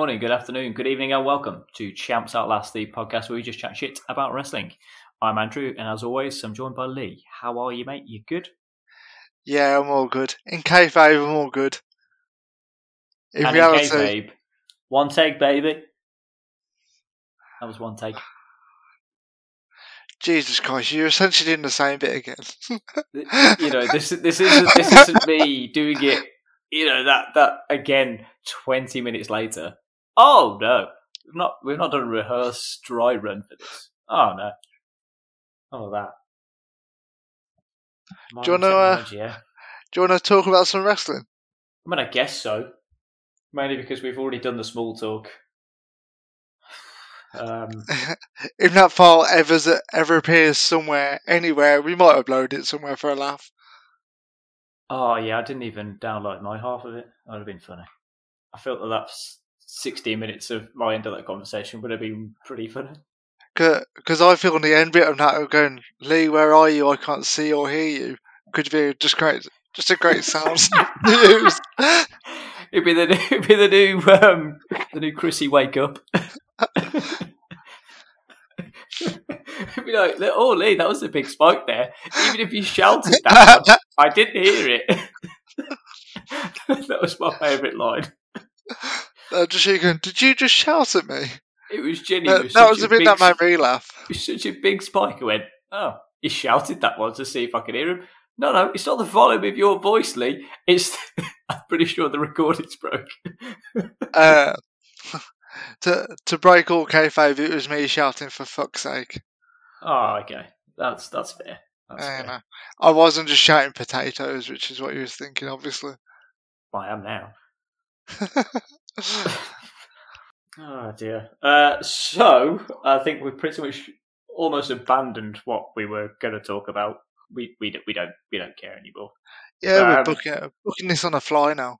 morning, good afternoon, good evening, and welcome to Champs Outlast, the podcast where we just chat shit about wrestling. I'm Andrew, and as always, I'm joined by Lee. How are you, mate? You good? Yeah, I'm all good. In kayfabe, I'm all good. In and reality, in kayfabe, one take, baby. That was one take. Jesus Christ, you're essentially doing the same bit again. you know, this this isn't this isn't me doing it. You know that that again. Twenty minutes later, oh no, we've not we've not done a rehearsed dry run for this. Oh no, all of that. Do you want to? Uh, yeah. Do you want to talk about some wrestling? I mean, I guess so. Mainly because we've already done the small talk. Um, if that file ever ever appears somewhere, anywhere, we might upload it somewhere for a laugh. Oh yeah, I didn't even download my half of it. That would have been funny. I felt that that's 16 minutes of my end of that conversation would have been pretty funny. Because I feel on the end bit of that, of going, Lee, where are you? I can't see or hear you. Could be just great, just a great sound use. It'd be the new, it'd be the new, um, the new Chrissy wake up. It'd be like, oh Lee, that was a big spike there. Even if you shouted that, one, I didn't hear it. that was my favourite line. Uh, just you going, did you just shout at me? It was. Uh, that was a bit that made me laugh. It was such a big spike. I went, oh, he shouted that one to see if I could hear him. No, no, it's not the volume of your voice, Lee. It's I'm pretty sure the recording's broke. uh, to to break all kayfabe, it was me shouting for fuck's sake. Oh, okay, that's that's fair. That's I, fair. I wasn't just shouting potatoes, which is what you was thinking, obviously. I am now. Oh dear. Uh, so I think we've pretty much almost abandoned what we were going to talk about. We we we don't we don't care anymore. Yeah, um, we're booking booking this on a fly now.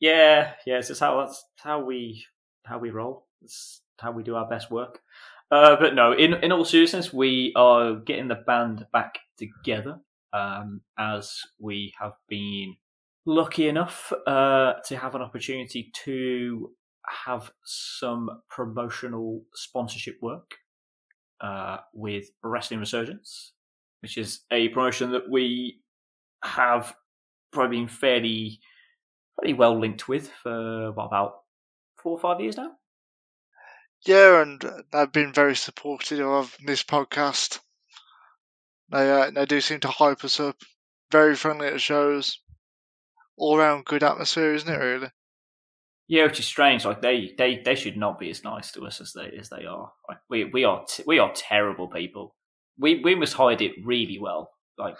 Yeah, yeah. It's just how that's how we how we roll. It's how we do our best work. Uh, but no, in in all seriousness, we are getting the band back together um, as we have been lucky enough uh, to have an opportunity to have some promotional sponsorship work uh, with Wrestling Resurgence, which is a promotion that we have probably been fairly fairly well linked with for what about four or five years now. Yeah, and they've been very supportive of this podcast. They uh, they do seem to hype us up. Very friendly at shows. All round good atmosphere, isn't it? Really. Yeah, which is strange. Like they, they, they should not be as nice to us as they as they are. Like we we are t- we are terrible people. We we must hide it really well. Like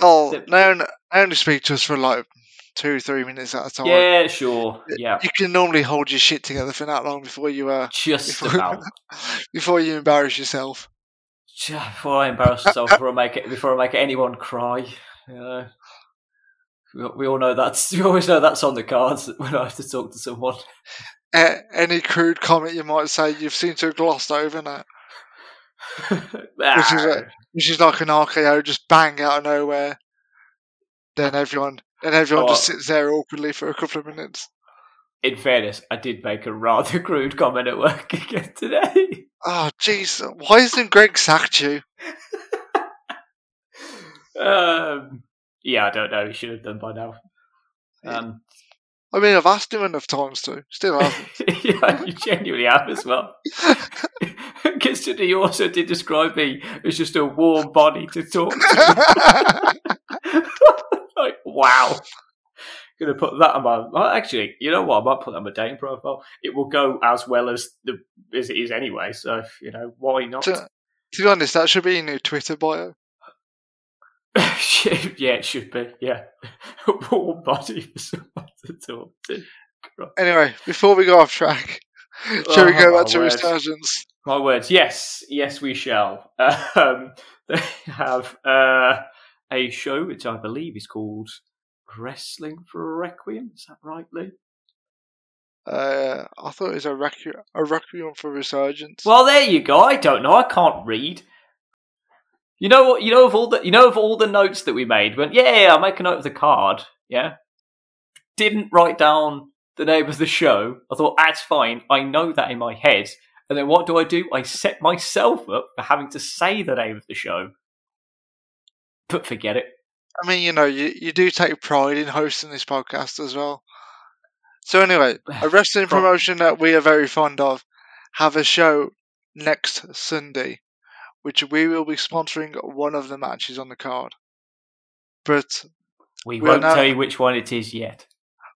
oh, the, they, only, they only speak to us for like two three minutes at a time. Yeah, sure. Yeah, you can normally hold your shit together for that long before you uh just before, about before you embarrass yourself. Before I embarrass myself, before I make it, before I make anyone cry. You know we all know that's we always know that's on the cards when I have to talk to someone. Uh, any crude comment you might say, you've seemed to have glossed over that. which, is a, which is like an RKO, just bang out of nowhere. Then everyone, then everyone oh. just sits there awkwardly for a couple of minutes. In fairness, I did make a rather crude comment at work again today. Oh, jeez, why isn't Greg sacked you? um, yeah, I don't know. He should have done by now. Um, I mean, I've asked him enough times to. Still haven't. yeah, you genuinely have as well. Considering you also did describe me as just a warm body to talk to. like, wow. Gonna put that on my. Well, actually, you know what? I might put that on my dating profile. It will go as well as the as it is anyway. So you know why not? To, to be honest, that should be in your Twitter bio. yeah, it should be. Yeah, warm body for someone to talk to. Anyway, before we go off track, shall oh, we go back to resurgence? My words. Yes, yes, we shall. Um, they have uh, a show which I believe is called Wrestling for a Requiem. Is that right, Lee? Uh, I thought it was a, requ- a requiem for resurgence. Well, there you go. I don't know. I can't read. You know what? You know of all the you know of all the notes that we made. Went, yeah, yeah, I'll make a note of the card. Yeah, didn't write down the name of the show. I thought that's fine. I know that in my head. And then what do I do? I set myself up for having to say the name of the show. But forget it. I mean, you know, you, you do take pride in hosting this podcast as well. So anyway, a wrestling promotion that we are very fond of have a show next Sunday, which we will be sponsoring one of the matches on the card. But We, We won't now- tell you which one it is yet.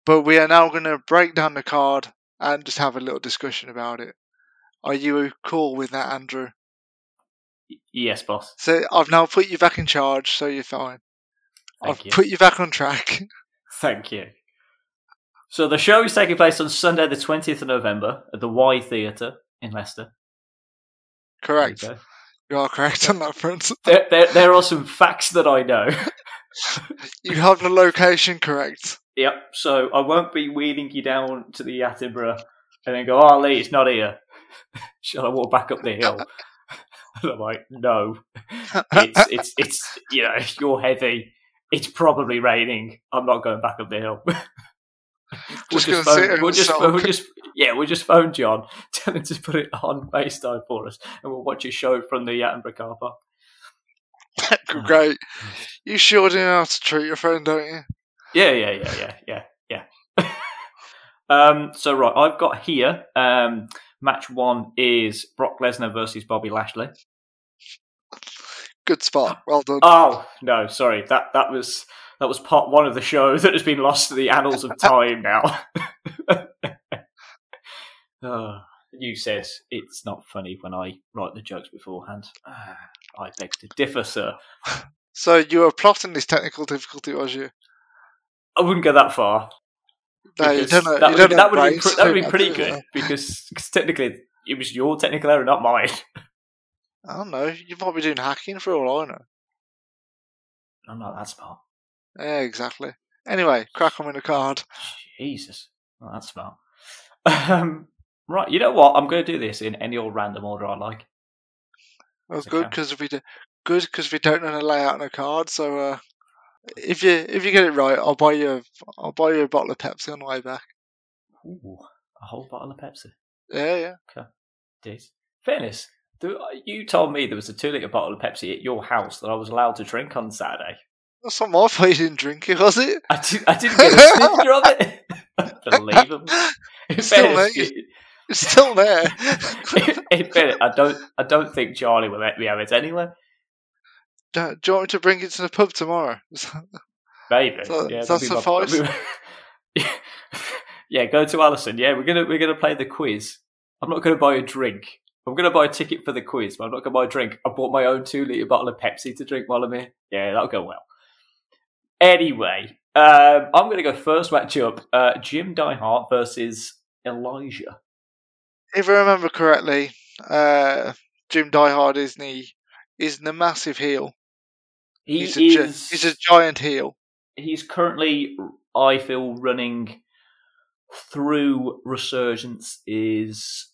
but we are now going to break down the card and just have a little discussion about it. Are you cool with that, Andrew? Yes, boss. So I've now put you back in charge, so you're fine. Thank I've you. put you back on track. Thank you. So the show is taking place on Sunday, the twentieth of November, at the Y Theatre in Leicester. Correct. You are correct on that front. There, there, there are some facts that I know. You have the location correct. Yep. So I won't be wheeling you down to the Attenborough and then go, "Oh, Lee, it's not here." Shall I walk back up the hill? and I'm like, "No, it's it's it's you know you're heavy. It's probably raining. I'm not going back up the hill." We'll Just gonna phone, we'll just we'll just yeah we'll just phone John, tell him to put it on FaceTime for us, and we'll watch a show from the Attenborough car park. Great. You sure do know how to treat your friend, don't you? Yeah, yeah, yeah, yeah, yeah, yeah. um, so right, I've got here. Um, match one is Brock Lesnar versus Bobby Lashley. Good spot. Well done. Oh no, sorry that that was that was part one of the show that has been lost to the annals of time now. Oh, you said it's not funny when I write the jokes beforehand. Ah, I beg to differ, sir. So you were plotting this technical difficulty, was you? I wouldn't go that far. No, you don't know. that you would, don't that would have have been, that would be pretty good that. because, because technically it was your technical error, not mine. I don't know. You might be doing hacking for all I know. I'm not that smart. Yeah, exactly. Anyway, crack on in the card. Jesus, not that smart. Um, right, you know what? I'm going to do this in any old random order I like. Well, It's good because we do, good because we don't know the layout on a card. So uh, if you if you get it right, I'll buy you a, I'll buy you a bottle of Pepsi on the way back. Ooh, a whole bottle of Pepsi. Yeah, yeah. Okay, Days. Fairness, you told me there was a two litre bottle of Pepsi at your house that I was allowed to drink on Saturday. That's not my fault you didn't drink it, was it? I, did, I didn't get a snifter of it. Unbelievable. In Still there. It's still there. in fairness, I don't, I don't think Charlie will let me have it anyway. do, do you want me to bring it to the pub tomorrow? Maybe. So- yeah, that'd my- yeah, go to Alison. Yeah, we're gonna we're gonna play the quiz. I'm not gonna buy a drink. I'm gonna buy a ticket for the quiz, but I'm not gonna buy a drink. I bought my own two litre bottle of Pepsi to drink while I'm here. Yeah, that'll go well. Anyway, um, I'm gonna go first matchup: uh, Jim Diehart versus Elijah. if I remember correctly, uh, Jim Diehard is the is the massive heel. He He's a, gi- he's a giant heel. he's currently, I feel, running through Resurgence is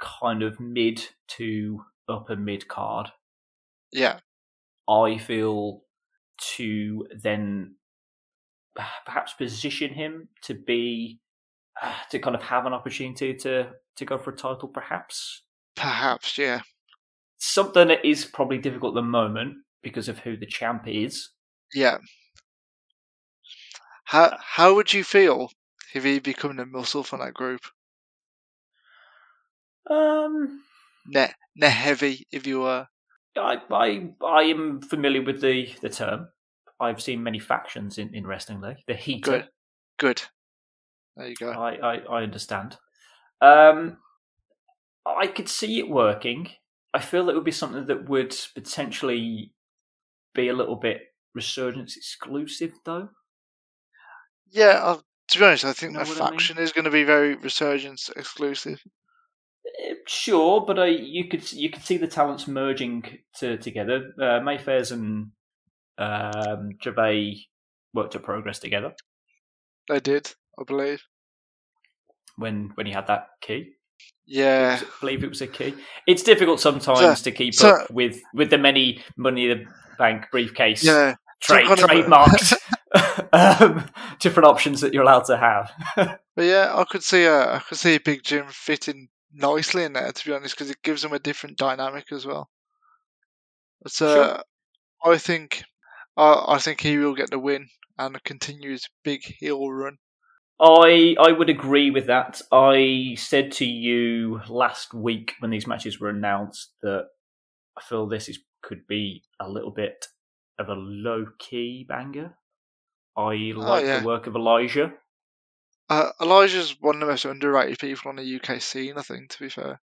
kind of mid to upper mid card. Yeah, I feel to then perhaps position him to be uh, to kind of have an opportunity to to go for a title, perhaps perhaps. Yeah, something that is probably difficult at the moment because of who the champ is. yeah. How how would you feel if he become the muscle for that group? Um, Ne ne heavy, if you were. I, I I am familiar with the, the term. I've seen many factions in, in wrestling league. The heater. Good. Good. There you go. I, I, I understand. Um, I could see it working. I feel it would be something that would potentially be a little bit resurgence exclusive, though. Yeah, uh, to be honest, I think Know the what I mean? faction is going to be very resurgence exclusive. Sure, but uh, you could you could see the talents merging to, together. Uh, Mayfair's and um, Gervais worked to progress together They did, I believe. when when he had that key. Yeah. I believe it was a key. It's difficult sometimes to keep so- up with with the many money the bank briefcase Yeah. trade trademarks, um, different options that you're allowed to have. But yeah, I could see a I could see Big Jim fitting nicely in there to be honest, because it gives them a different dynamic as well. But uh, I think I I think he will get the win and continue his big heel run. I I would agree with that. I said to you last week when these matches were announced that I feel this is could be a little bit of a low key banger. I like yeah. the work of Elijah. Uh, Elijah's one of the most underrated people on the UK scene, I think. To be fair,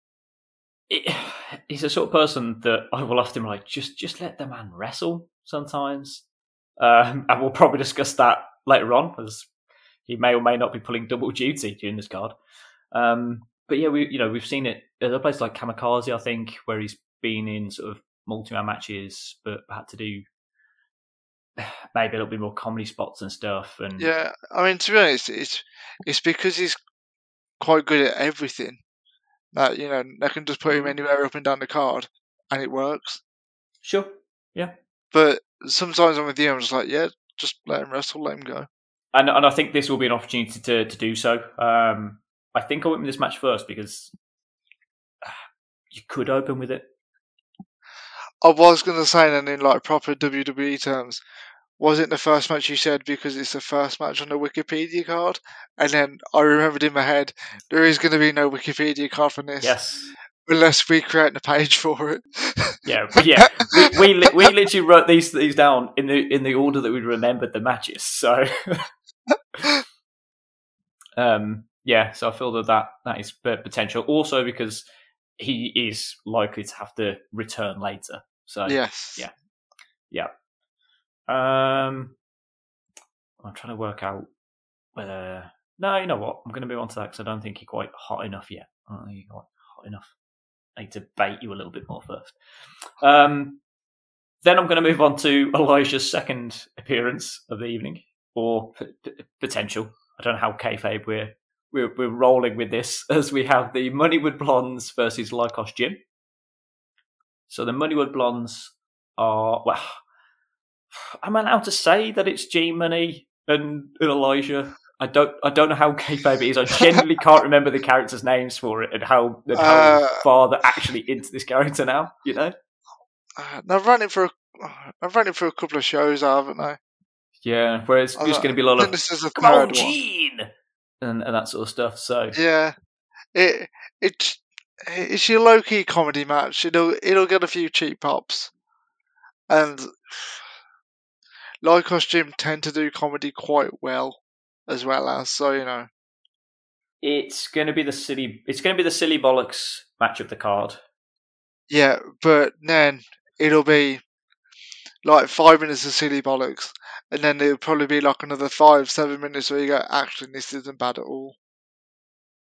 It, he's the sort of person that I will often like just just let the man wrestle sometimes, um, and we'll probably discuss that later on as he may or may not be pulling double duty during this card. Um, but yeah, we you know we've seen it at a place like Kamikaze, I think, where he's been in sort of multi-man matches, but had to do maybe a little bit more comedy spots and stuff. And yeah. I mean, to be honest, it's it's because he's quite good at everything that you know they can just put him anywhere up and down the card and it works. sure, Yeah. But sometimes I'm with you, I'm just like, yeah, just let him wrestle, let him go. and and I think this will be an opportunity to to do so. Um, I think I went with this match first because you could open with it. I was going to say, then in like proper WWE terms, was it the first match you said because it's the first match on the Wikipedia card? And then I remembered in my head, there is going to be no Wikipedia card for this Yes, unless we create a page for it. yeah, yeah. We we, we literally wrote these these down in the in the order that we remembered the matches. So, um, yeah. So I feel that that, that is potential. Also because he is likely to have to return later. So yes. Yeah, yeah. Um, I'm trying to work out whether. No, you know what? I'm going to move on to that because I don't think you're quite hot enough yet. I don't think you're quite hot enough. I need to bait you a little bit more first. Um, then I'm going to move on to Elijah's second appearance of the evening, or p- p- potential. I don't know how kayfabe we're, we're we're rolling with this, as we have the Moneywood Blondes versus Lykos Gym. So the Moneywood Blondes are well. Am I allowed to say that it's G Money and, and Elijah? I don't. I don't know how kayfabe it is. I genuinely can't remember the characters' names for it and how and how Uh, far they're actually into this character now. You know? Uh, I've run it for a, I've run it for a couple of shows, haven't I? Yeah. Where it's just going to be a lot of this is the "Come on. Gene," and and that sort of stuff. So Yeah, it it it's your low key comedy match. It'll it'll get a few cheap pops, and Lykos Gym tend to do comedy quite well, as well as so you know. it's going to be the silly. It's going to be the silly bollocks match of the card. Yeah, but then it'll be like five minutes of silly bollocks, and then it'll probably be like another five seven minutes where you go, actually, this isn't bad at all.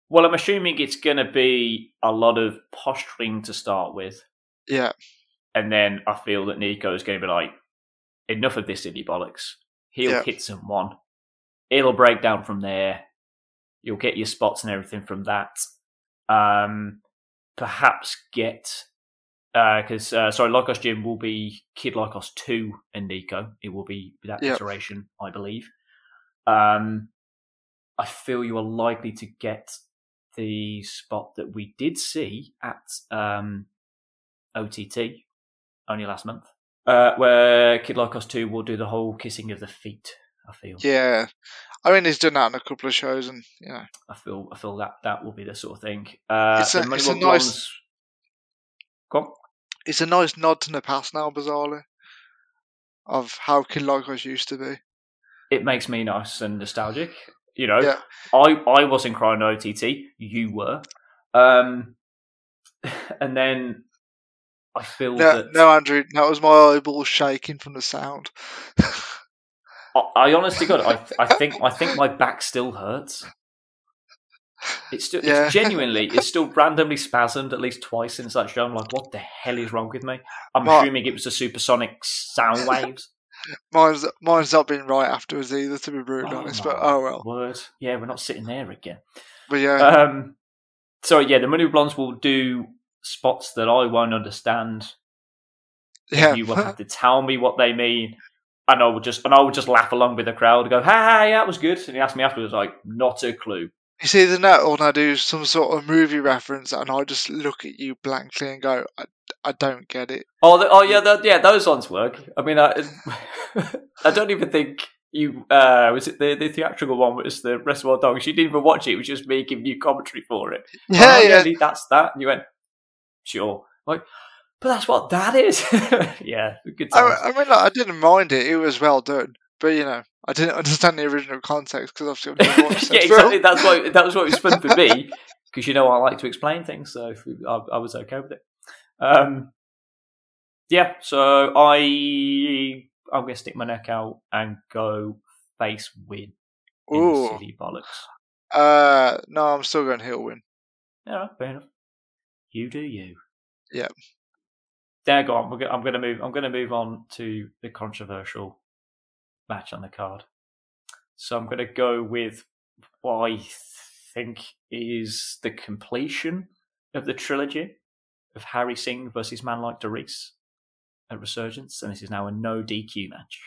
Well, I'm assuming it's going to be a lot of posturing to start with. Yeah, And then I feel that Nico is going to be like, enough of this silly bollocks. He'll Yeah. hit someone. It'll break down from there. You'll get your spots and everything from that. Um, perhaps get because uh, sorry, Lykos Gym will be Kid Lykos two and Nico. It will be that Yep. iteration, I believe. Um, I feel you are likely to get the spot that we did see at um, OTT only last month, uh, where Kid Lykos 2 will do the whole kissing of the feet. I feel, yeah. I mean, he's done that in a couple of shows, and you know, I feel, I feel that that will be the sort of thing. Uh, It's a- it's a nice- Go on. it's a nice nod to the past now, bizarrely, of how Kid Lykos used to be. It makes me nice and nostalgic. You know, Yeah. I I wasn't crying OTT. You were, um, and then I feel No, that no, Andrew, that was my eyeballs shaking from the sound. I, I honestly, God, I I think I think my back still hurts. It's still, Yeah. it's genuinely, it's still randomly spasmed at least twice since that show. I'm like, what the hell is wrong with me? I'm assuming it was the supersonic sound waves. Mine's mine's not been right afterwards either, to be brutally honest. But oh well. Word. Yeah, we're not sitting there again. But yeah, Um, so yeah, the Money Blondes will do spots that I won't understand. yeah. You will have to tell me what they mean, and I would just and I will just laugh along with the crowd and go, "Ha ha, yeah, that was good." And he asked me afterwards, like, "Not a clue." It's either that or I do some sort of movie reference, and I just look at you blankly and go, "I, I don't get it." Oh, the, oh yeah, the, yeah, those ones work. I mean, I, I don't even think you uh was it the, the theatrical one was the Reservoir Dogs. You didn't even watch it; it was just me giving you commentary for it. Yeah, oh, yeah. Lee, that's that. And you went, sure. Like, but that's what that is. yeah, good I, times. I mean, like, I didn't mind it; it was well done. But you know, I didn't understand the original context because obviously I've never watched yeah, exactly. That's why that was what was fun for me because you know I like to explain things, so I, I was okay with it. Um, yeah, so I I'm gonna stick my neck out and go face win in Ooh, silly bollocks. uh, no, I'm still going heel win. Yeah, fair enough. You do you. Yeah. There, go on. I'm going to move. I'm going to move on to the controversial match on the card. So I'm going to go with what I think is the completion of the trilogy of Harry Singh versus Man Like DeReiss at Resurgence, and this is now a no DQ match.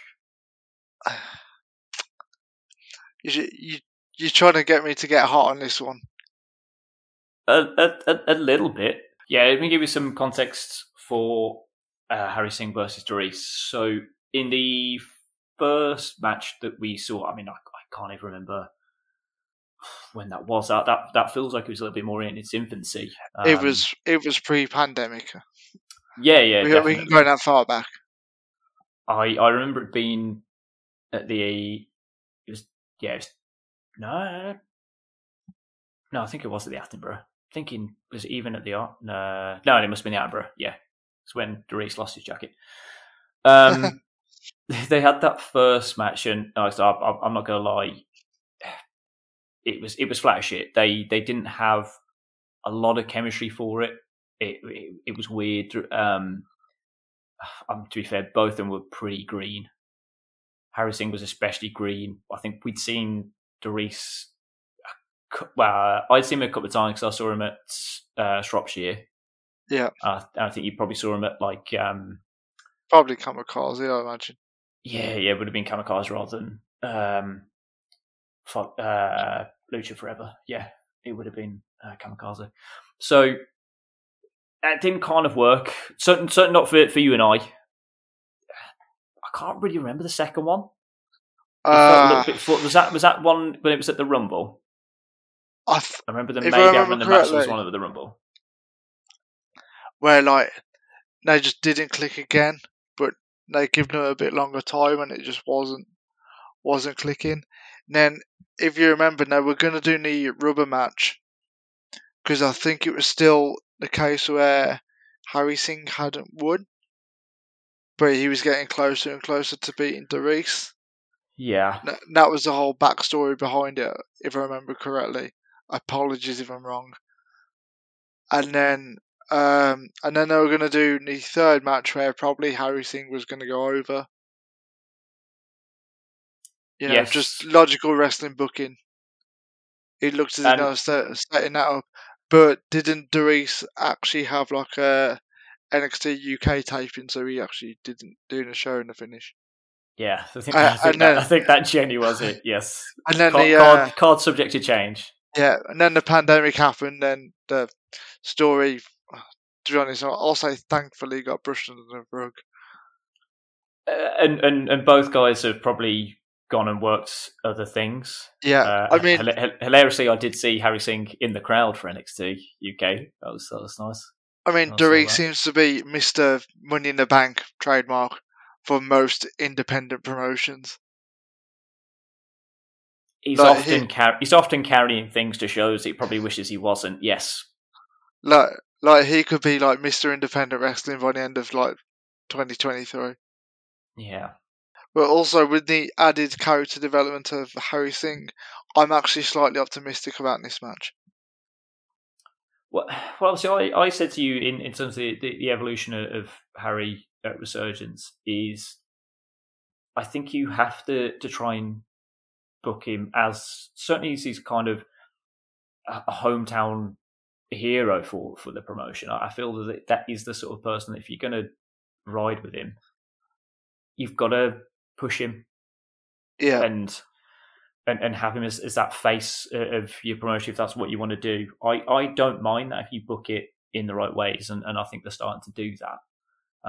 You, you, you're trying to get me to get hot on this one. A, a, a, a little bit. Yeah, let me give you some context for uh, Harry Singh versus DeReiss. So, in the first match that we saw, I mean, I, I can't even remember when that was. That, that that feels like it was a little bit more in its infancy. it Um, was it was pre-pandemic. yeah, yeah. we, we definitely. can go that far back. I I remember it being at the it was yeah it was, no no I think it was at the Attenborough. Thinking was it even at the art? no no it must have been the Attenborough. Yeah, it's when DeReiss lost his jacket. Um, they had that first match, and I was- I- I'm not gonna lie, it was it was flat as shit. They they didn't have a lot of chemistry for it. It it, it was weird. Um, um, to be fair, both of them were pretty green. Harry Singh was especially green. I think we'd seen DeReiss. Well, I'd seen him a couple of times because I saw him at uh, Shropshire. Yeah. Uh, and I think you probably saw him at like um, Probably kamikaze, I imagine. yeah, yeah, it would have been Kamikaze rather than um, uh, Lucha Forever. Yeah, it would have been uh, Kamikaze. So that didn't kind of work. Certainly, certainly not for for you and I. I can't really remember the second one. It felt a Uh, little bit for- was that was that one when it was at the Rumble? I th- I remember the If Mega remember when the match was one of the Rumble. where like they just didn't click again, but they given them a bit longer time and it just wasn't wasn't clicking. And then if you remember, they were going to do the rubber match because I think it was still the case where Harry Singh hadn't won, but he was getting closer and closer to beating DeReiss. Yeah, Th- That was the whole backstory behind it, if I remember correctly. Apologies if I'm wrong. And then, um, and then they were going to do the third match where probably Harry Singh was going to go over. You know, Yes. just logical wrestling booking. It looked as if they were set, setting that up, but didn't DeReiss actually have like a NXT UK taping? So he actually didn't do the show in the finish. yeah. I think, I- I, think that, know. I think that Jenny was it. Yes, And then card, the uh, card, card subject to change. Yeah, and then the pandemic happened, and the story, to be honest, I'll say thankfully got brushed under the rug. Uh, and, and and both guys have probably gone and worked other things. Yeah, Uh, I mean, hil- hilariously, I did see Harry Singh in the crowd for NXT UK. That was that was nice. I mean, I saw DeReiss that. seems to be Mister Money in the Bank trademark for most independent promotions. He's Like, often he- car- he's often carrying things to shows he probably wishes he wasn't. Yes, Like, like he could be like Mister Independent Wrestling by the end of like 2023. yeah, But also with the added character development of Harry Singh, I'm actually slightly optimistic about this match. Well, well, so I, I said to you in, in terms of the, the, the evolution of, of Harry at Resurgence is, I think you have to to try and book him as certainly as he's kind of a, hometown hero for for the promotion. I, feel that that is the sort of person that if you're going to ride with him, you've got to push him Yeah, and and, and have him as, as that face of your promotion if that's what you want to do. I, I don't mind that if you book it in the right ways, and, and I think they're starting to do that.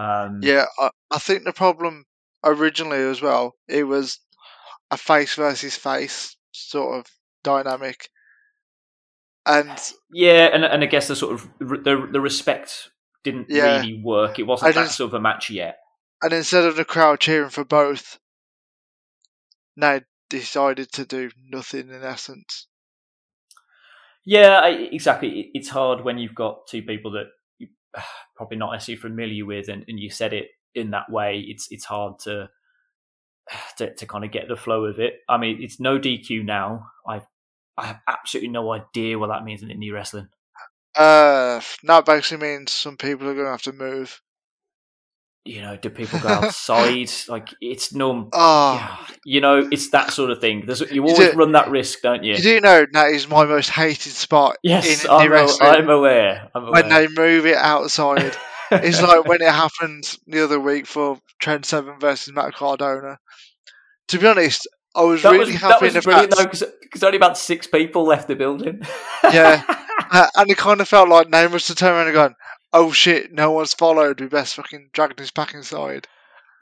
Um, yeah. I, I think the problem originally as well, it was a face versus face sort of dynamic, and yeah, and and I guess the sort of the the respect didn't Yeah. really work. It wasn't I that sort of a match yet. and instead of the crowd cheering for both, they decided to do nothing in essence. Yeah, I, exactly. It's hard when you've got two people that you probably not necessarily familiar with, and, and you said it in that way. It's it's hard to, to to kind of get the flow of it. I mean, it's no DQ now. I I have absolutely no idea what that means in indie wrestling. Uh, that basically means some people are going to have to move. You know, do people go outside? like it's norm. Oh, Yeah, you know, it's that sort of thing. There's, you always it- run that risk, don't you? you do know that is my most hated spot yes, I'm, a- I'm aware. I'm aware. when they move it outside. It's like when it happened the other week for Trent Seven versus Matt Cardona. To be honest, I was that really was, happy that was in the brilliant fact, though, because only about six people left the building. Yeah. uh, and it kind of felt like must have turned around and gone, "Oh shit, no one's followed. We best fucking drag this back inside."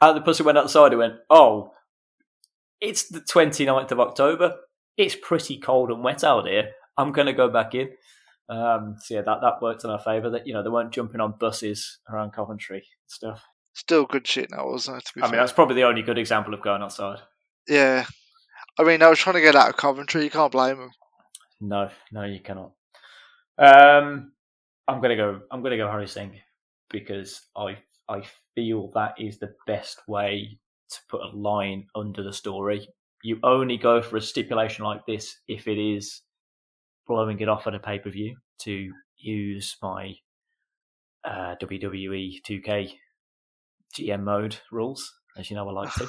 and the pussy went outside and went, "Oh, it's the 29th of October. It's pretty cold and wet out here. I'm going to go back in." Um, so yeah, that that worked in our favour. That you know they weren't jumping on buses around Coventry and stuff. Still good shit now, wasn't it? To be I mean, that's probably the only good example of going outside. yeah. I mean, I was trying to get out of Coventry. You can't blame them. No, no, you cannot. Um, I'm gonna go. I'm gonna go Harry Singh because I I feel that is the best way to put a line under the story. You only go for a stipulation like this if it is blowing it off at a pay per view. To use my uh, WWE 2K GM mode rules, as you know, I like to.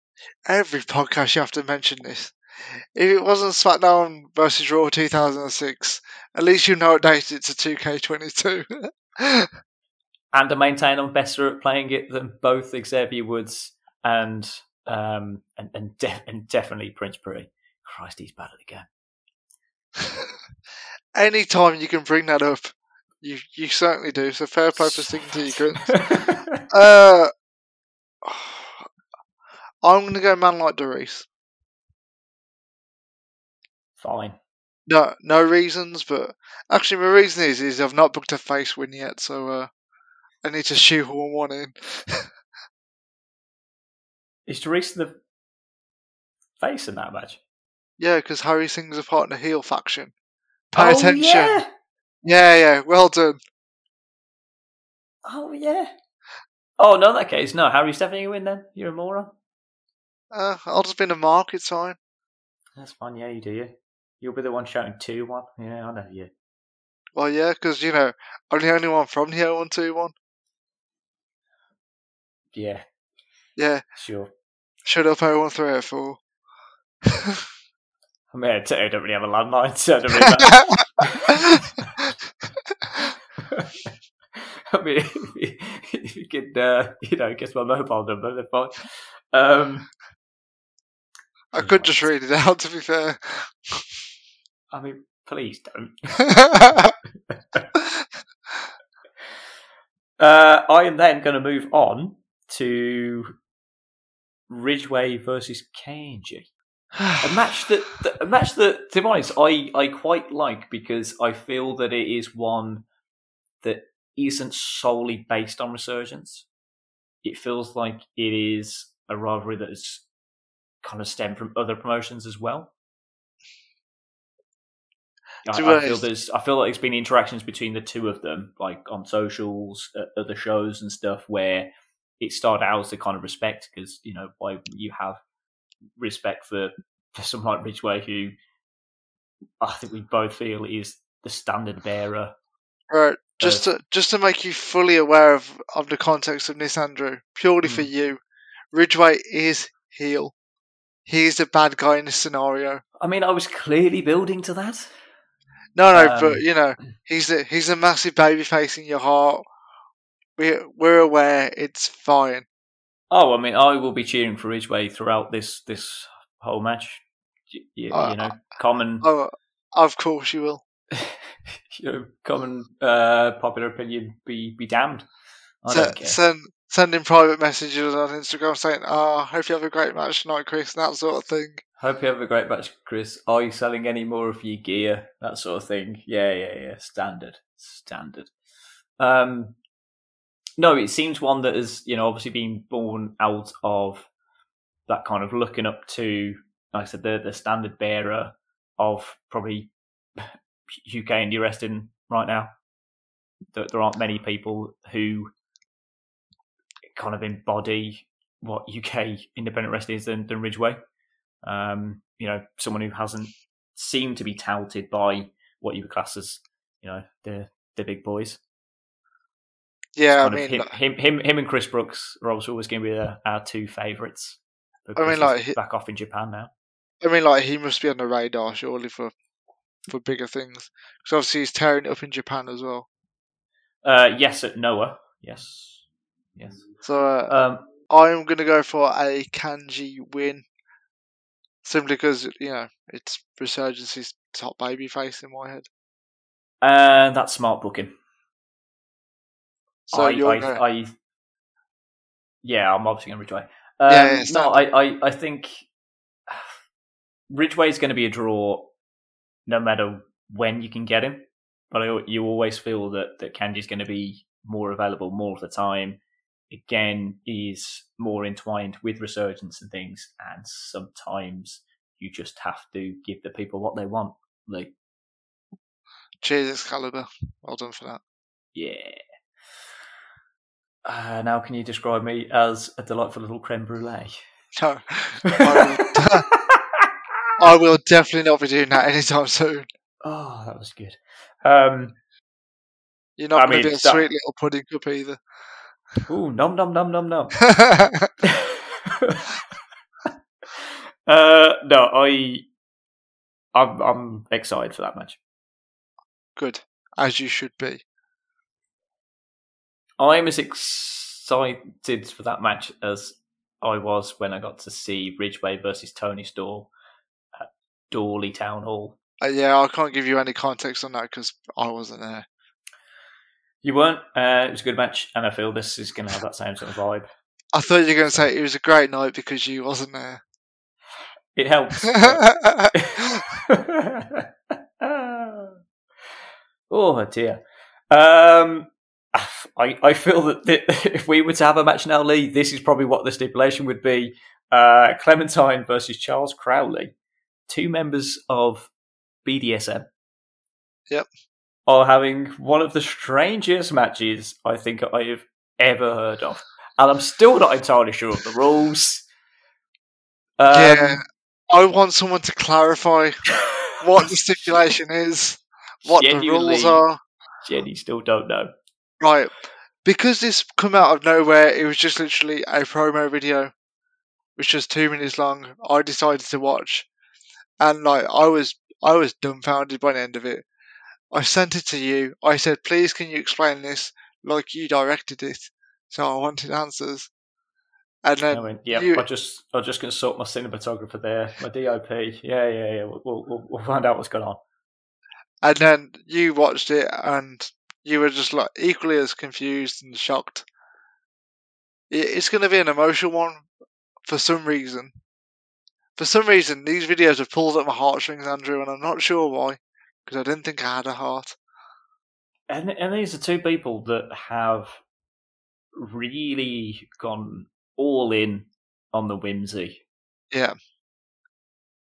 Every podcast you have to mention this. If it wasn't SmackDown versus Raw 2006, at least you know it dated it to 2K22. and to maintain I'm better at playing it than both Xavier Woods and um and and, def- and definitely Prince Pretty. Christ, he's bad at the game. Anytime you can bring that up, you you certainly do. So fair play for sticking to your guns. Uh, I'm gonna go man like DeReiss. Fine. No, no reasons, but actually, my reason is is I've not booked a face win yet, so uh, I need to shoehorn one in. Is DeReiss the face in that match? Yeah, because Harry Singh's a part in the heel faction. Pay oh, attention. Yeah. yeah, yeah. Well done. Oh yeah. Oh no, in that case, no. Harry's definitely gonna win then. You're a moron. Uh, I'll just be in the mark. It's. That's fine. Yeah, you do. You. You'll be the one shouting two one. Yeah, I know you. Well, yeah, because you know, I'm the only one from the 0121. Yeah, Yeah, sure. shut up, 01304. I mean, I don't really have a landline, so I don't really I mean, if you could, uh, you know, guess my mobile number, then fine. Um, I could just read it out, to be fair. I mean, please don't. Uh, I am then going to move on to Ridgeway versus Kanji. A match that, that a match that, to be honest, I, I quite like because I feel that it is one that isn't solely based on Resurgence. It feels like it is a rivalry that has kind of stemmed from other promotions as well. I, I feel there's, I feel like there's been interactions between the two of them, like on socials, at other shows and stuff, where it started out as a kind of respect because you know why you have respect for for someone like Ridgeway who I think we both feel is the standard bearer. Right. Just to just to make you fully aware of, of the context of this, Andrew, purely for Mm. you, Ridgeway is heel. He's the bad guy in this scenario. I mean, I was clearly building to that. No, no, Um, but you know, he's a he's a massive baby face in your heart. We we're aware it's fine. Oh, I mean, I will be cheering for Ridgeway throughout this this whole match. Y- y- Uh, you know, common, Oh, of course you will. you know, common uh, popular opinion. Be be damned. I don't care. Send sending private messages on Instagram saying, "Oh, hope you have a great match tonight, Chris," and that sort of thing. Hope you have a great match, Chris. Are you selling any more of your gear? That sort of thing. Yeah, yeah, yeah. Standard, standard. Um, no, it seems one that has, you know, obviously been born out of that kind of looking up to, like I said, the the standard bearer of probably UK indie wrestling right now. There, there aren't many people who kind of embody what UK independent wrestling is than, than Ridgeway. Um, you know, someone who hasn't seemed to be touted by what you would class as, you know, the the big boys. Yeah, I mean, him, like- him, him, him and Chris Brooks are also always going to be uh, our two favourites. I mean, like, he- back off in Japan now. I mean, like he must be on the radar surely for for bigger things. Because obviously he's tearing it up in Japan as well. Uh, yes, at Noah. Yes, yes. So uh, Um, I'm gonna go for a Kanji win, simply because you know it's Resurgence's top baby face in my head. and that's smart booking. So I, you're I, gonna- I, yeah, I'm obviously going to Ridgeway. Um, Yeah, yeah, no. I, I, I think Ridgeway is going to be a draw, no matter when you can get him. But I, you always feel that that Kanji's going to be more available more of the time. Again, is more entwined with resurgence and things, and sometimes you just have to give the people what they want. Like, Cheers, Excalibur. Well done for that. yeah. Uh, now, can you describe me as a delightful little creme brulee? No, I will, I will definitely not be doing that anytime soon. oh, that was good. Um, You're not going to be a that- sweet little pudding cup either. ooh, nom nom nom nom nom. uh, no, I, I'm, I'm excited for that match. Good, as you should be. I'm as excited for that match as I was when I got to see Ridgeway versus Tony Storr at Dawley Town Hall. Uh, yeah, I can't give you any context on that because I wasn't there. You weren't. Uh, it was a good match, and I feel this is going to have that same sort of vibe. I thought you were going to say it was a great night because you wasn't there. It helps. oh dear. Um, I I feel that, that if we were to have a match now, Lee, this is probably what the stipulation would be: uh, Clementine versus Charles Crowley, two members of BDSM. Yep. Are having one of the strangest matches I think I have ever heard of, and I'm still not entirely sure of the rules. Um, yeah, I want someone to clarify what the stipulation is, what the rules are. Jenny still don't know. Right, because this come out of nowhere, it was just literally a promo video, which was two minutes long. I decided to watch, and like I was, I was dumbfounded by the end of it. I sent it to you. I said, "Please, can you explain this like you directed it?" So I wanted answers, and then I went, yeah, you- I just, I'm just sort my cinematographer there, my DOP. Yeah, yeah, yeah. We'll, we'll, we'll find out what's going on. and then you watched it, and you were just like equally as confused and shocked. It's going to be an emotional one for some reason. For some reason, these videos have pulled at my heartstrings, Andrew, and I'm not sure why, because I didn't think I had a heart. And and these are two people that have really gone all in on the whimsy. Yeah,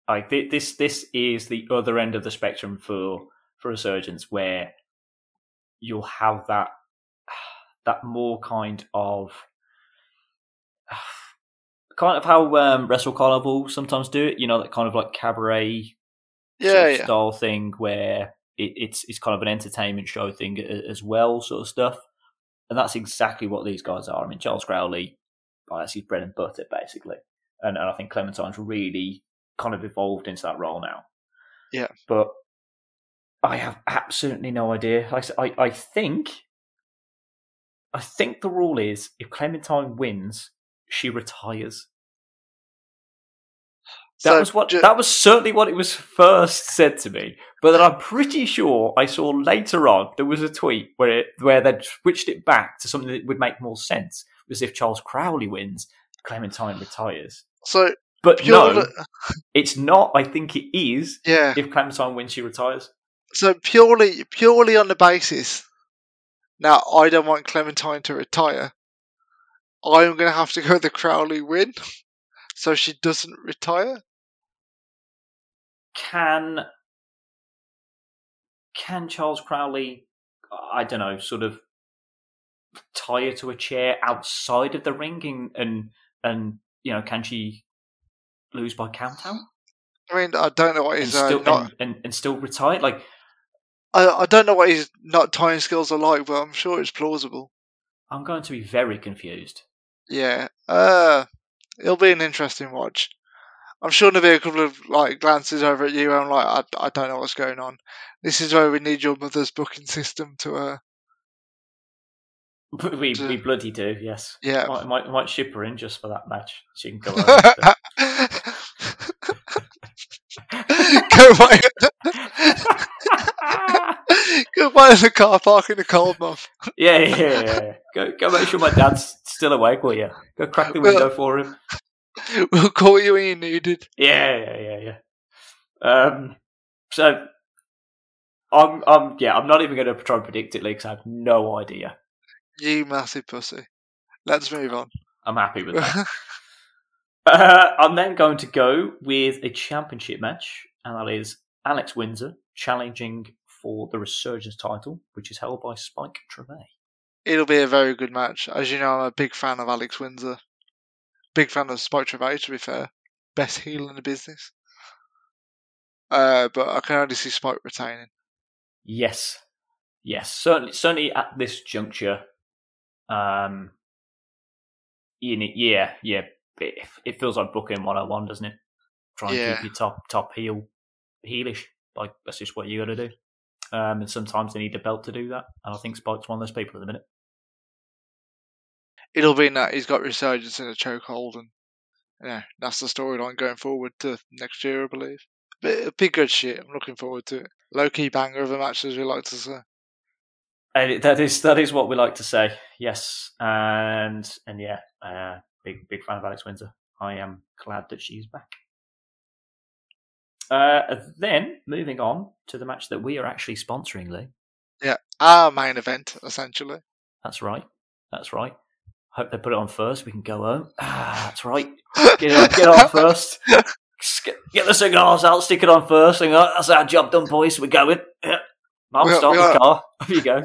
Like this, this is the other end of the spectrum for for resurgence, where you'll have that that more kind of kind of how um, Wrestle Carnival sometimes do it. You know, that kind of like cabaret Yeah, sort of yeah. style thing where it, it's it's kind of an entertainment show thing as well, sort of stuff. And that's exactly what these guys are. I mean, Charles Crowley, oh, that's his bread and butter, basically. And, and I think Clementine's really kind of evolved into that role now. Yeah. But I have absolutely no idea. Like I, said, I, I think, I think the rule is if Clementine wins, she retires. That So, was what ju- that was certainly what it was first said to me. But then I'm pretty sure I saw later on there was a tweet where it, where they switched it back to something that would make more sense. Was if Charles Crowley wins, Clementine retires. so But pure, no, it's not. I think it is. yeah. If Clementine wins, she retires. So purely, purely on the basis. Now I don't want Clementine to retire. I'm going to have to go the Crowley win, so she doesn't retire. Can can Charles Crowley? I don't know, sort of tie her to a chair outside of the ring, and and, and you know, can she lose by count out? I mean, I don't know what and his uh, still not. and, and, and still retire. Like I, I don't know what his nut time skills are like, but I'm sure it's plausible. I'm going to be very confused. Yeah. Uh, it'll be an interesting watch. I'm sure there'll be a couple of like glances over at you. And I'm like, I, I don't know what's going on. This is where we need your mother's booking system to. Uh, We To- we bloody do. Yes, yeah. might, might might ship her in just for that match. She can go. Go go buy the car park in the cold month. yeah, yeah, yeah, yeah. Go go make sure my dad's still awake. Will you? Go crack the Well- window for him. We'll call you when you need it. Yeah, yeah, yeah, yeah. Um, so I'm, I'm, yeah, I'm not even going to try and predict it, because I have no idea. You massive pussy. Let's move on. I'm happy with that. uh, I'm then going to go with a championship match, and that is Alex Windsor challenging for the Resurgence title, which is held by Spike Trivet. It'll be a very good match. As you know, I'm a big fan of Alex Windsor. Big fan of Spike Trivet, to be fair. Best heel in the business. Uh, but I can only see Spike retaining. Yes, yes, certainly, certainly at this juncture. Um, you need, yeah, yeah. It, it feels like booking 101, doesn't it? Try and Yeah. keep your top top heel heelish. Like that's just what you got to do. Um, and sometimes they need a belt to do that. And I think Spike's one of those people at the minute. It'll be in that he's got resurgence in a chokehold, and yeah, that's the storyline going forward to next year, I believe. But it'll be good shit. I'm looking forward to it. Low key banger of a match, as we like to say. And that is that is what we like to say. Yes, and and yeah, uh, big big fan of Alex Windsor. I am glad that she's back. Uh, then moving on to the match that we are actually sponsoring, Lee. Yeah, our main event essentially. That's right. That's right. Hope they put it on first. We can go home. Ah, that's right. Get it on, get on first. Get, the cigars out. Stick it on first. And, that's our job done, boys. We're going. I'll We start the car. Here you go.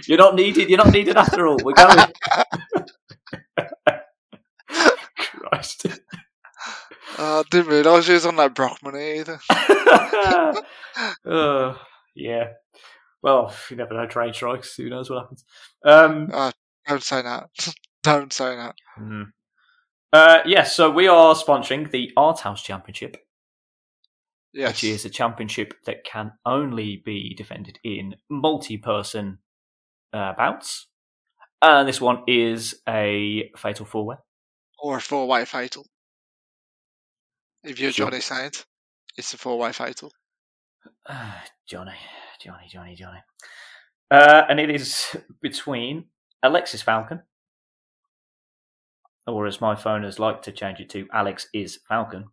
You're not needed. You're not needed after all. We're going. Christ. Uh, I didn't realise he was on that Brock money either. uh, yeah. Well, you never know. Train strikes. Who knows what happens? Um, Don't say that. Don't say that. mhm. Uh, yes. so we are sponsoring the Art House Championship, Yes. which is a championship that can only be defended in multi-person uh, bouts, and this one is a fatal four-way. Or a four way fatal. If you're Sure. Johnny Saint, it's a four way fatal. Ah, Johnny, Johnny, Johnny, Johnny. Uh, and it is between Alexis Falcon, or as my phone has liked to change it to, Alex is Falcon.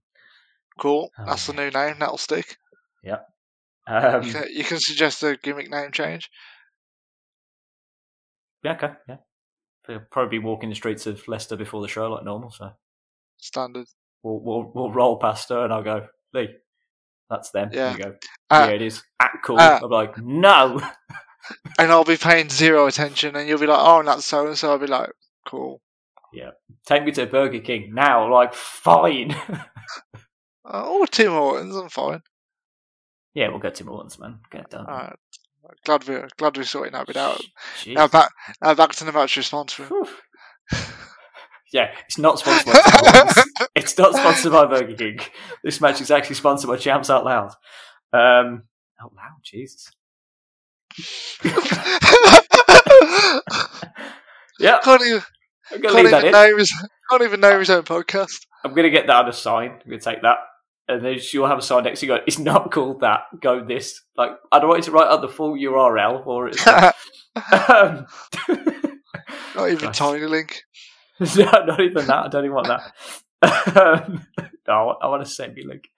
Cool. Oh, That's the new name. That'll stick. Um, You, can, you can suggest a gimmick name change. yeah, okay, yeah. They'll probably be walking the streets of Leicester before the show like normal, so Standard. We'll we'll, we'll roll past her and I'll go, Lee, that's them. Yeah. You go, Uh, yeah, it is. Act cool. uh, I'm like, no. And I'll be paying zero attention, and you'll be like, oh, and that's so and so. I'll be like, cool. Yeah. Take me to Burger King now. Like, fine. Oh, Tim Hortons, I'm fine. yeah, we'll go to Morton's, man. Get it done. Glad we glad we're sorting that bit out. Jeez. Now back now back to the match we're sponsoring. Yeah, it's not sponsored by. It's not sponsored by Burger King. This match is actually sponsored by Champs Out Loud. Um, out loud, Jesus. Yeah, can't even, I'm gonna can't leave that even in. name his can't even name his own podcast. I'm gonna get that on a sign. I'm gonna take that, and then you'll have a sign next to you. Go, it's not called that. Go this. Like I don't want you to write out the full URL for it. um, Not even Gosh. Tiny Link. no, not even that. I don't even want that. um, no, I want, a semi link.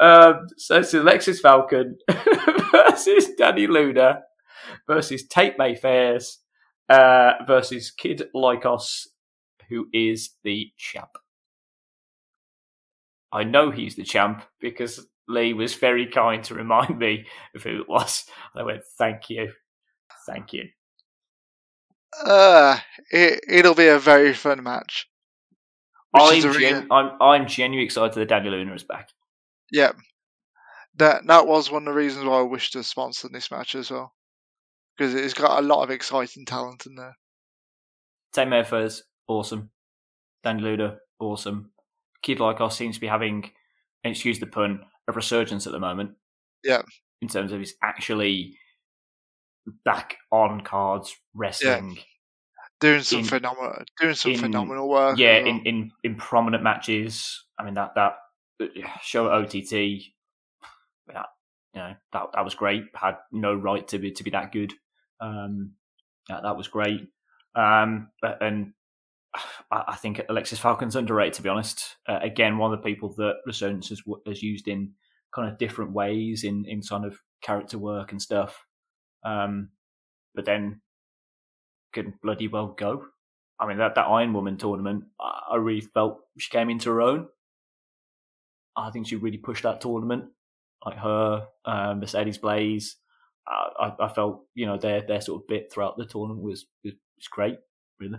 Um, so it's Alexis Falcon versus Danny Luna versus Tate Mayfairs uh, versus Kid Lykos, who is the champ. I know he's the champ because Lee was very kind to remind me of who it was. I went, thank you. Thank you. Uh, it it'll be a very fun match. I'm, gen- I'm, I'm genuinely excited that Danny Luna is back. Yeah, that that was one of the reasons why I wish to sponsor this match as well, because it's got a lot of exciting talent in there. Tate Mayfairs, awesome. Danny Luna, awesome. Kid Lykos seems to be having, excuse the pun, a resurgence at the moment. Yeah. In terms of he's actually back on cards wrestling. Doing some In- phenomenal, doing some in- phenomenal work. Yeah, in, in, in prominent matches. I mean that that uh, show at OTT, that you know that that was great. Had no right to be to be that good. Um, that, that was great. Um, but, and I, I think Alexis Falcon's underrated. To be honest, uh, again, one of the people that Resurgence has, has used in kind of different ways in in sort of character work and stuff. Um, but then can bloody well go. I mean, that, that Iron Woman tournament, I, really felt she came into her own. I think she really pushed that tournament. Like her, um, Mercedes Blaze. I, I, felt, you know, their their sort of bit throughout the tournament was was, great, really.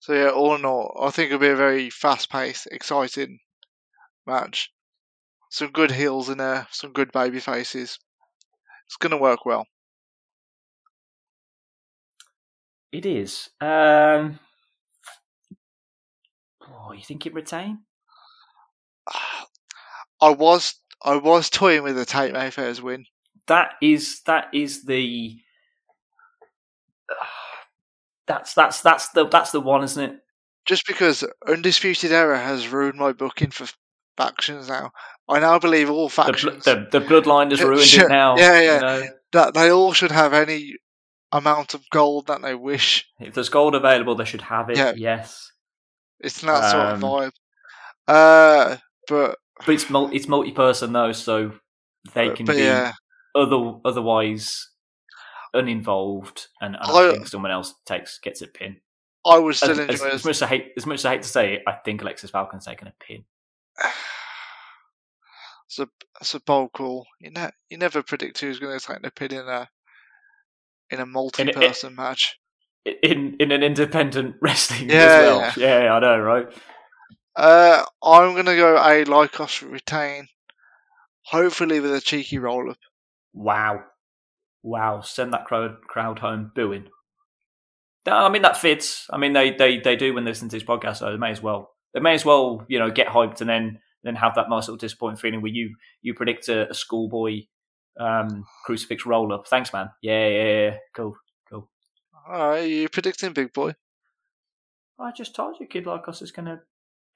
So yeah, all in all, I think it'll be a very fast-paced, exciting match. Some good heels in there, some good baby faces. It's gonna work well. It is. Um, oh, you think it retain? I was I was toying with the Tate Mayfair's win. That is that is the. That's that's that's the that's the one, isn't it? just because Undisputed Era has ruined my booking for factions now. I now believe all The, factions the the bloodline has ruined sure. it now. Yeah, you yeah. know? that they all should have any amount of gold that they wish. If there's gold available, they should have it. Yeah. Yes, It's that sort of Um, vibe. Uh, but but it's mul- it's multi-person though, so they but, can but be yeah, other otherwise uninvolved, and, and I, I- think someone else takes gets a pin. I would As, still as, enjoy as it. much as I hate as much as I hate to say it, I think Alexis Falcon's taken a pin. It's a it's a bold call. You ne- you never predict who's going to take the pin in a in a multi-person match. in in an independent wrestling Yeah, as well. Yeah. I know, right? Uh, I'm going to go a Lykos retain, hopefully with a cheeky roll up. Wow, wow! Send that crowd crowd home booing. No, I mean that fits. I mean they they they do when they listen to this podcast, so they may as well they may as well you know get hyped and then then have that nice little disappointing feeling where you you predict a, a schoolboy um, crucifix roll up. Thanks, man. Yeah, yeah, yeah. Cool, cool. All right, you predicting big boy? I just told you, Kid Lykos is going to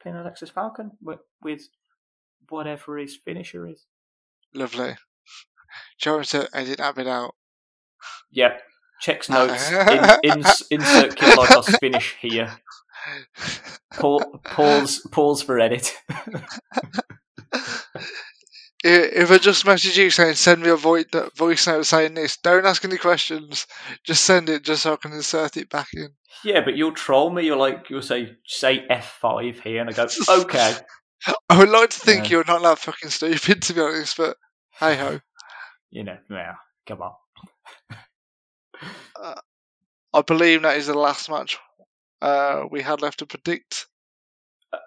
pin Alexis Falcon with, with whatever his finisher is. Lovely. Joe said I didn't have it out. Yep. Checks notes. in, in, insert Kid Lykos finish here. Pa- pause. Pause for edit. If I just message you saying send me a voice voice note saying this, don't ask any questions. Just send it just so I can insert it back in. yeah, but you'll troll me. You'll like you'll say say F five here, and I go okay. I would like to think Yeah. you're not that fucking stupid to be honest, but hey ho. You know, yeah. Come on. Uh, I believe that is the last match uh, we had left to predict.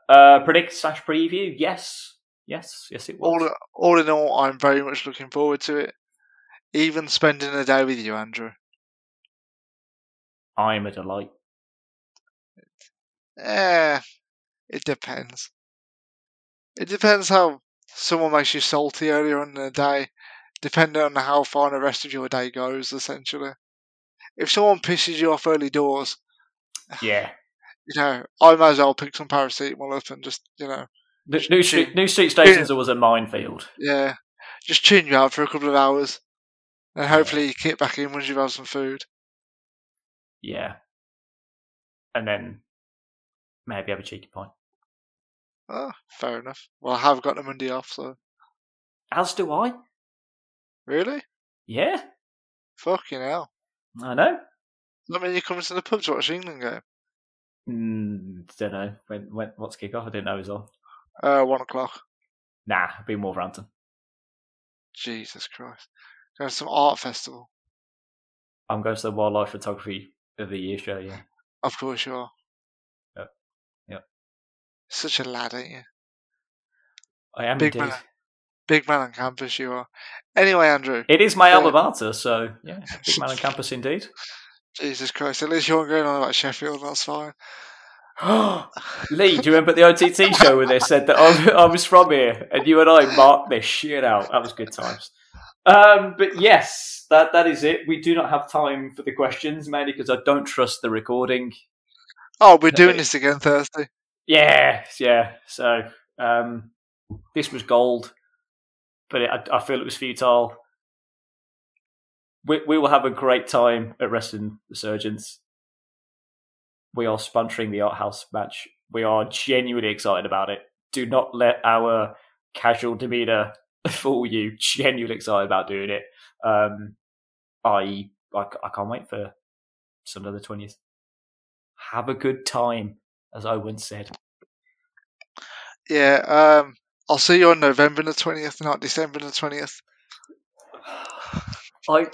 Uh, predict slash preview. Yes, yes, yes. It was. All, all in all, I'm very much looking forward to it. Even spending a day with you, Andrew. I'm a delight. Eh, it depends. It depends how someone makes you salty earlier on in the day, depending on how far the rest of your day goes, essentially. If someone pisses you off early doors, Yeah. you know, I might as well pick some paracetamol up and just, you know, New, New Street, New Street Stations was a minefield. yeah, just tune you out for a couple of hours. And hopefully you kick back in once you've had some food. Yeah. And then maybe have a cheeky pint. Oh, fair enough. Well, I have got the Monday off, so. As do I. Really? Yeah, Fucking hell. I know. Mean you're coming to the pub to watch the England game? Mm, don't know. When, when, what's kick off? I didn't know it was on. Uh, one o'clock. Nah, it'd be Wolverhampton. Jesus Christ. Going to some art festival. I'm going to the Wildlife Photography of the Year show, yeah. Of course you are. Yep. Yep. Such a lad, ain't you? I am Big indeed. man. Big man on campus you are. Anyway, Andrew. It is my Yeah. alma mater, so yeah, big man on campus indeed. Jesus Christ. At least you aren't going on about Sheffield, that's fine. Lee, do you remember the OTT show where they said that I, I was from here and you and I marked this shit out? That was good times. Um, but yes, that that is it. We do not have time for the questions, mainly because I don't trust the recording. Oh, we're doing this again Thursday. Yeah, yeah. So um, this was gold, but it, I, I feel it was futile. We, we will have a great time at Wrestling Resurgence. We are sponsoring the Art House match. We are genuinely excited about it. Do not let our casual demeanor fool you. Genuinely excited about doing it. Um, I, I I can't wait for Sunday the twentieth. Have a good time, as I once said. Yeah, um, I'll see you on November the 20th, not December the 20th. I.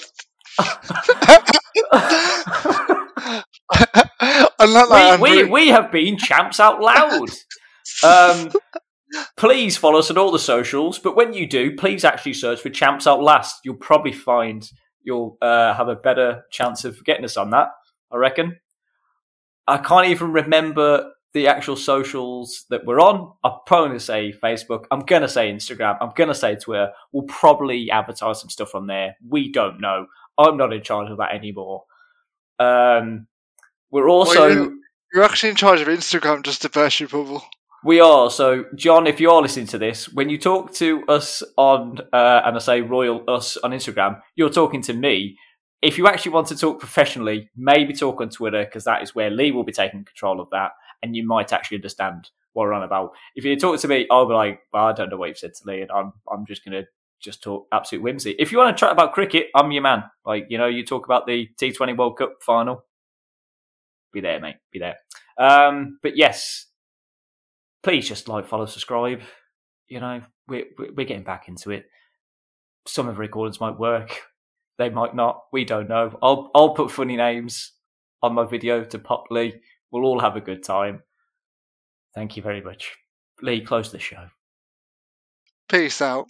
I'm not like we, we, we have been champs out loud. Um, please follow us on all the socials, but when you do, please actually search for champs out last. You'll probably find you'll uh, have a better chance of getting us on that. I reckon. I can't even remember the actual socials that we're on. I'm probably going to say Facebook. I'm going to say Instagram. I'm going to say Twitter. We'll probably advertise some stuff on there. We don't know. I'm not in charge of that anymore. Um, we're also. you- You're actually in charge of Instagram just to burst your bubble. We are. So, John, if you're listening to this, when you talk to us on, uh, and I say Royal Us on Instagram, you're talking to me. If you actually want to talk professionally, maybe talk on Twitter, because that is where Lee will be taking control of that, and you might actually understand what we're on about. If you talk to me, I'll be like, well, I don't know what you've said to Lee, and I'm, I'm just to just talk absolute whimsy. If you want to chat about cricket, I'm your man. Like, you know, you talk about the T20 World Cup final, be there, mate. Be there. Um, but yes, please just like, follow, subscribe. You know, we're we're getting back into it. Some of the recordings might work, they might not. We don't know. I'll I'll put funny names on my video to pop Lee. We'll all have a good time. Thank you very much, Lee. Close the show. Peace out.